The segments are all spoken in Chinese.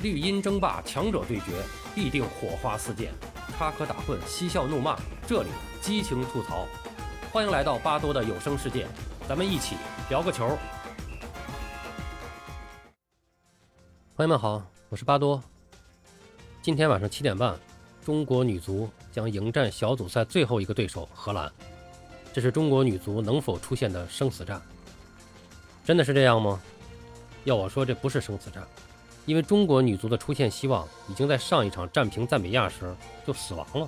绿茵争霸，强者对决，必定火花四溅，插科打诨，嬉笑怒骂，这里激情吐槽。欢迎来到巴多的有声世界，咱们一起聊个球。朋友们好，我是巴多。今天晚上七点半，中国女足将迎战小组赛最后一个对手荷兰，这是中国女足能否出现的生死战。真的是这样吗？要我说，这不是生死战。因为中国女足的出线希望已经在上一场战平赞比亚时就死亡了，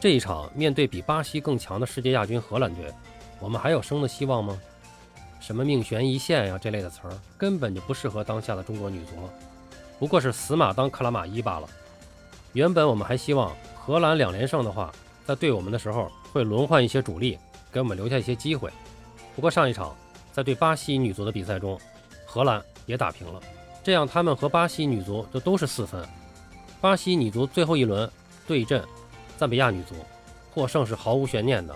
这一场面对比巴西更强的世界亚军荷兰队，我们还有生的希望吗？什么命悬一线呀这类的词儿根本就不适合当下的中国女足了，不过是死马当克拉玛依罢了。原本我们还希望荷兰两连胜的话，在对我们的时候会轮换一些主力，给我们留下一些机会。不过上一场在对巴西女足的比赛中，荷兰也打平了。这样，他们和巴西女足就都是四分。巴西女足最后一轮对阵赞比亚女足，获胜是毫无悬念的。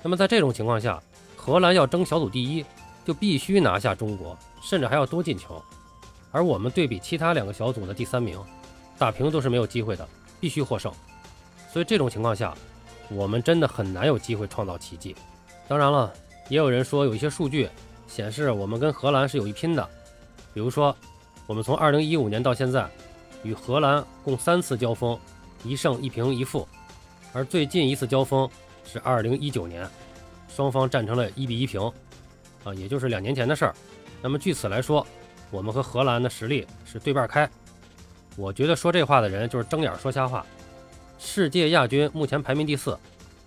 那么在这种情况下，荷兰要争小组第一，就必须拿下中国，甚至还要多进球。而我们对比其他两个小组的第三名，打平都是没有机会的，必须获胜。所以这种情况下，我们真的很难有机会创造奇迹。当然了，也有人说有一些数据显示我们跟荷兰是有一拼的，比如说。我们从二零一五年到现在，与荷兰共三次交锋，一胜一平一负，而最近一次交锋是二零一九年，双方战成了一比一平，啊，也就是两年前的事儿。那么据此来说，我们和荷兰的实力是对半开。我觉得说这话的人就是睁眼说瞎话。世界亚军目前排名第四，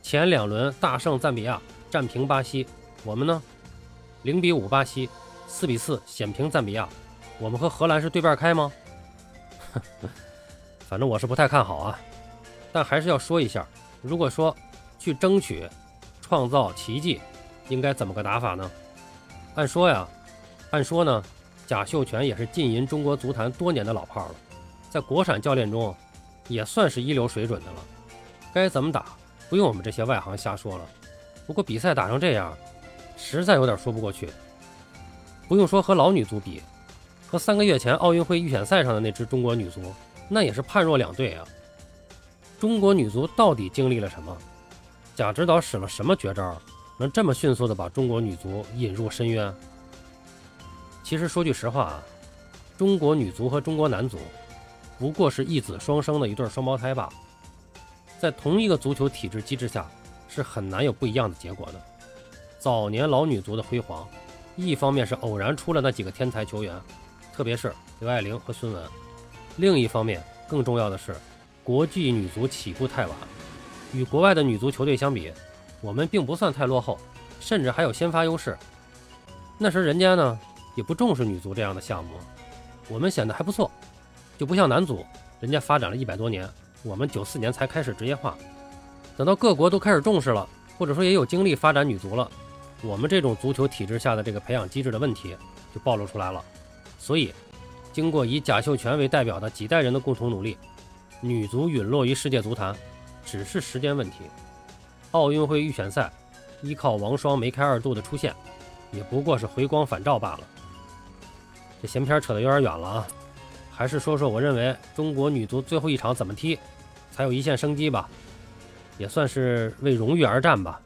前两轮大胜赞比亚，战平巴西。我们呢，零比五巴西，四比四险平赞比亚。我们和荷兰是对半开吗？反正我是不太看好啊。但还是要说一下，如果说去争取创造奇迹，应该怎么个打法呢？按说呀，按说呢，贾秀全也是浸淫中国足坛多年的老炮了，在国产教练中也算是一流水准的了。该怎么打，不用我们这些外行瞎说了。不过比赛打成这样，实在有点说不过去。不用说和老女足比。和三个月前奥运会预选赛上的那支中国女足，那也是判若两队啊！中国女足到底经历了什么？贾指导使了什么绝招，能这么迅速的把中国女足引入深渊？其实说句实话啊，中国女足和中国男足不过是一子双生的一对双胞胎吧，在同一个足球体制机制下，是很难有不一样的结果的。早年老女足的辉煌，一方面是偶然出了那几个天才球员。特别是刘爱玲和孙雯。另一方面，更重要的是，国际女足起步太晚，与国外的女足球队相比，我们并不算太落后，甚至还有先发优势。那时人家呢也不重视女足这样的项目，我们显得还不错，就不像男足，人家发展了一百多年，我们九四年才开始职业化。等到各国都开始重视了，或者说也有精力发展女足了，我们这种足球体制下的这个培养机制的问题就暴露出来了。所以，经过以贾秀全为代表的几代人的共同努力，女足陨落于世界足坛，只是时间问题。奥运会预选赛，依靠王霜梅开二度的出现，也不过是回光返照罢了。这闲篇扯得有点远了啊，还是说说我认为中国女足最后一场怎么踢，才有一线生机吧，也算是为荣誉而战吧。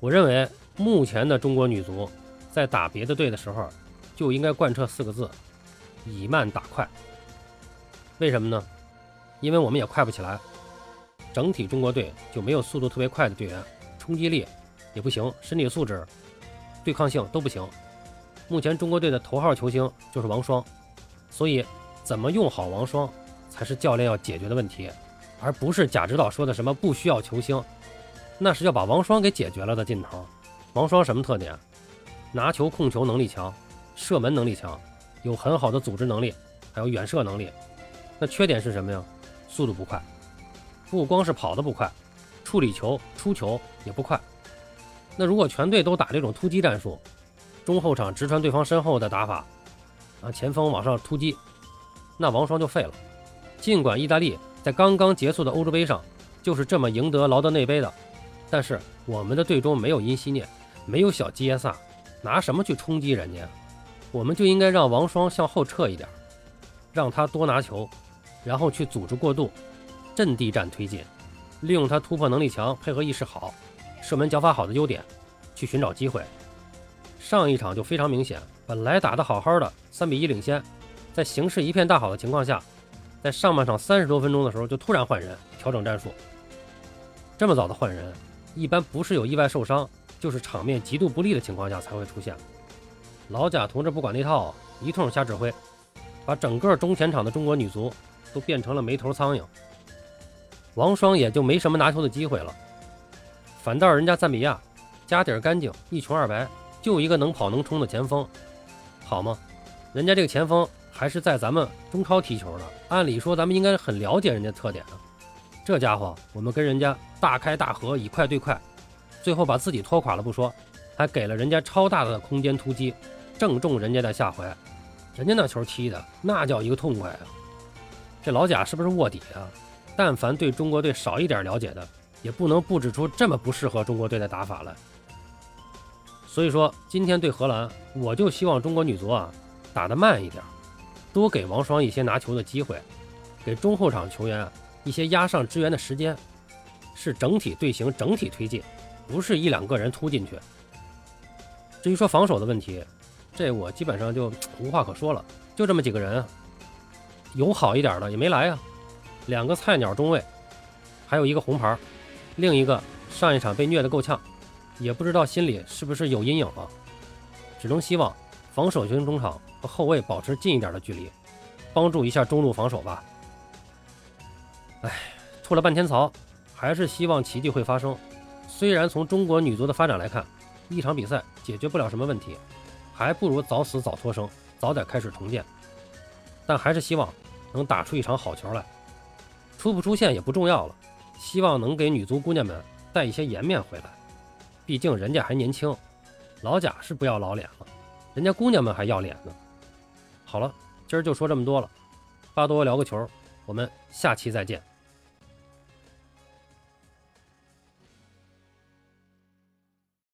我认为目前的中国女足，在打别的队的时候。就应该贯彻四个字：以慢打快。为什么呢？因为我们也快不起来。整体中国队就没有速度特别快的队员，冲击力也不行，身体素质、对抗性都不行。目前中国队的头号球星就是王霜，所以怎么用好王霜才是教练要解决的问题，而不是贾指导说的什么不需要球星，那是要把王霜给解决了的劲头。王霜什么特点？拿球控球能力强。射门能力强，有很好的组织能力，还有远射能力。那缺点是什么呀？速度不快，不光是跑得不快，处理球、出球也不快。那如果全队都打这种突击战术，中后场直传对方身后的打法，啊，前锋往上突击，那王霜就废了。尽管意大利在刚刚结束的欧洲杯上就是这么赢得劳德内杯的，但是我们的队中没有因西涅，没有小基耶萨，拿什么去冲击人家？我们就应该让王霜向后撤一点，让他多拿球，然后去组织过渡，阵地战推进，利用他突破能力强、配合意识好、射门脚法好的优点，去寻找机会。上一场就非常明显，本来打得好好的，三比一领先，在形势一片大好的情况下，在上半场三十多分钟的时候就突然换人调整战术。这么早的换人，一般不是有意外受伤，就是场面极度不利的情况下才会出现。老贾同志不管那套，一通瞎指挥，把整个中前场的中国女足都变成了没头苍蝇。王霜也就没什么拿球的机会了，反倒人家赞比亚家底儿干净，一穷二白，就一个能跑能冲的前锋，好吗？人家这个前锋还是在咱们中超踢球的，按理说咱们应该很了解人家特点的。这家伙，我们跟人家大开大合，以快对快，最后把自己拖垮了不说，还给了人家超大的空间突击。正中人家的下怀，人家那球踢的那叫一个痛快啊！这老贾是不是卧底啊？但凡对中国队少一点了解的，也不能布置出这么不适合中国队的打法来。所以说，今天对荷兰，我就希望中国女足啊打得慢一点，多给王霜一些拿球的机会，给中后场球员一些压上支援的时间，是整体队形整体推进，不是一两个人突进去。至于说防守的问题，这我基本上就无话可说了，就这么几个人，有好一点的也没来啊，两个菜鸟中卫，还有一个红牌，另一个上一场被虐得够呛，也不知道心里是不是有阴影了，只能希望防守型中场和后卫保持近一点的距离，帮助一下中路防守吧。哎，吐了半天槽，还是希望奇迹会发生。虽然从中国女足的发展来看，一场比赛解决不了什么问题。还不如早死早脱生，早点开始重建。但还是希望能打出一场好球来，出不出线也不重要了。希望能给女足姑娘们带一些颜面回来，毕竟人家还年轻。老贾是不要老脸了，人家姑娘们还要脸呢。好了，今儿就说这么多了。巴多聊个球，我们下期再见。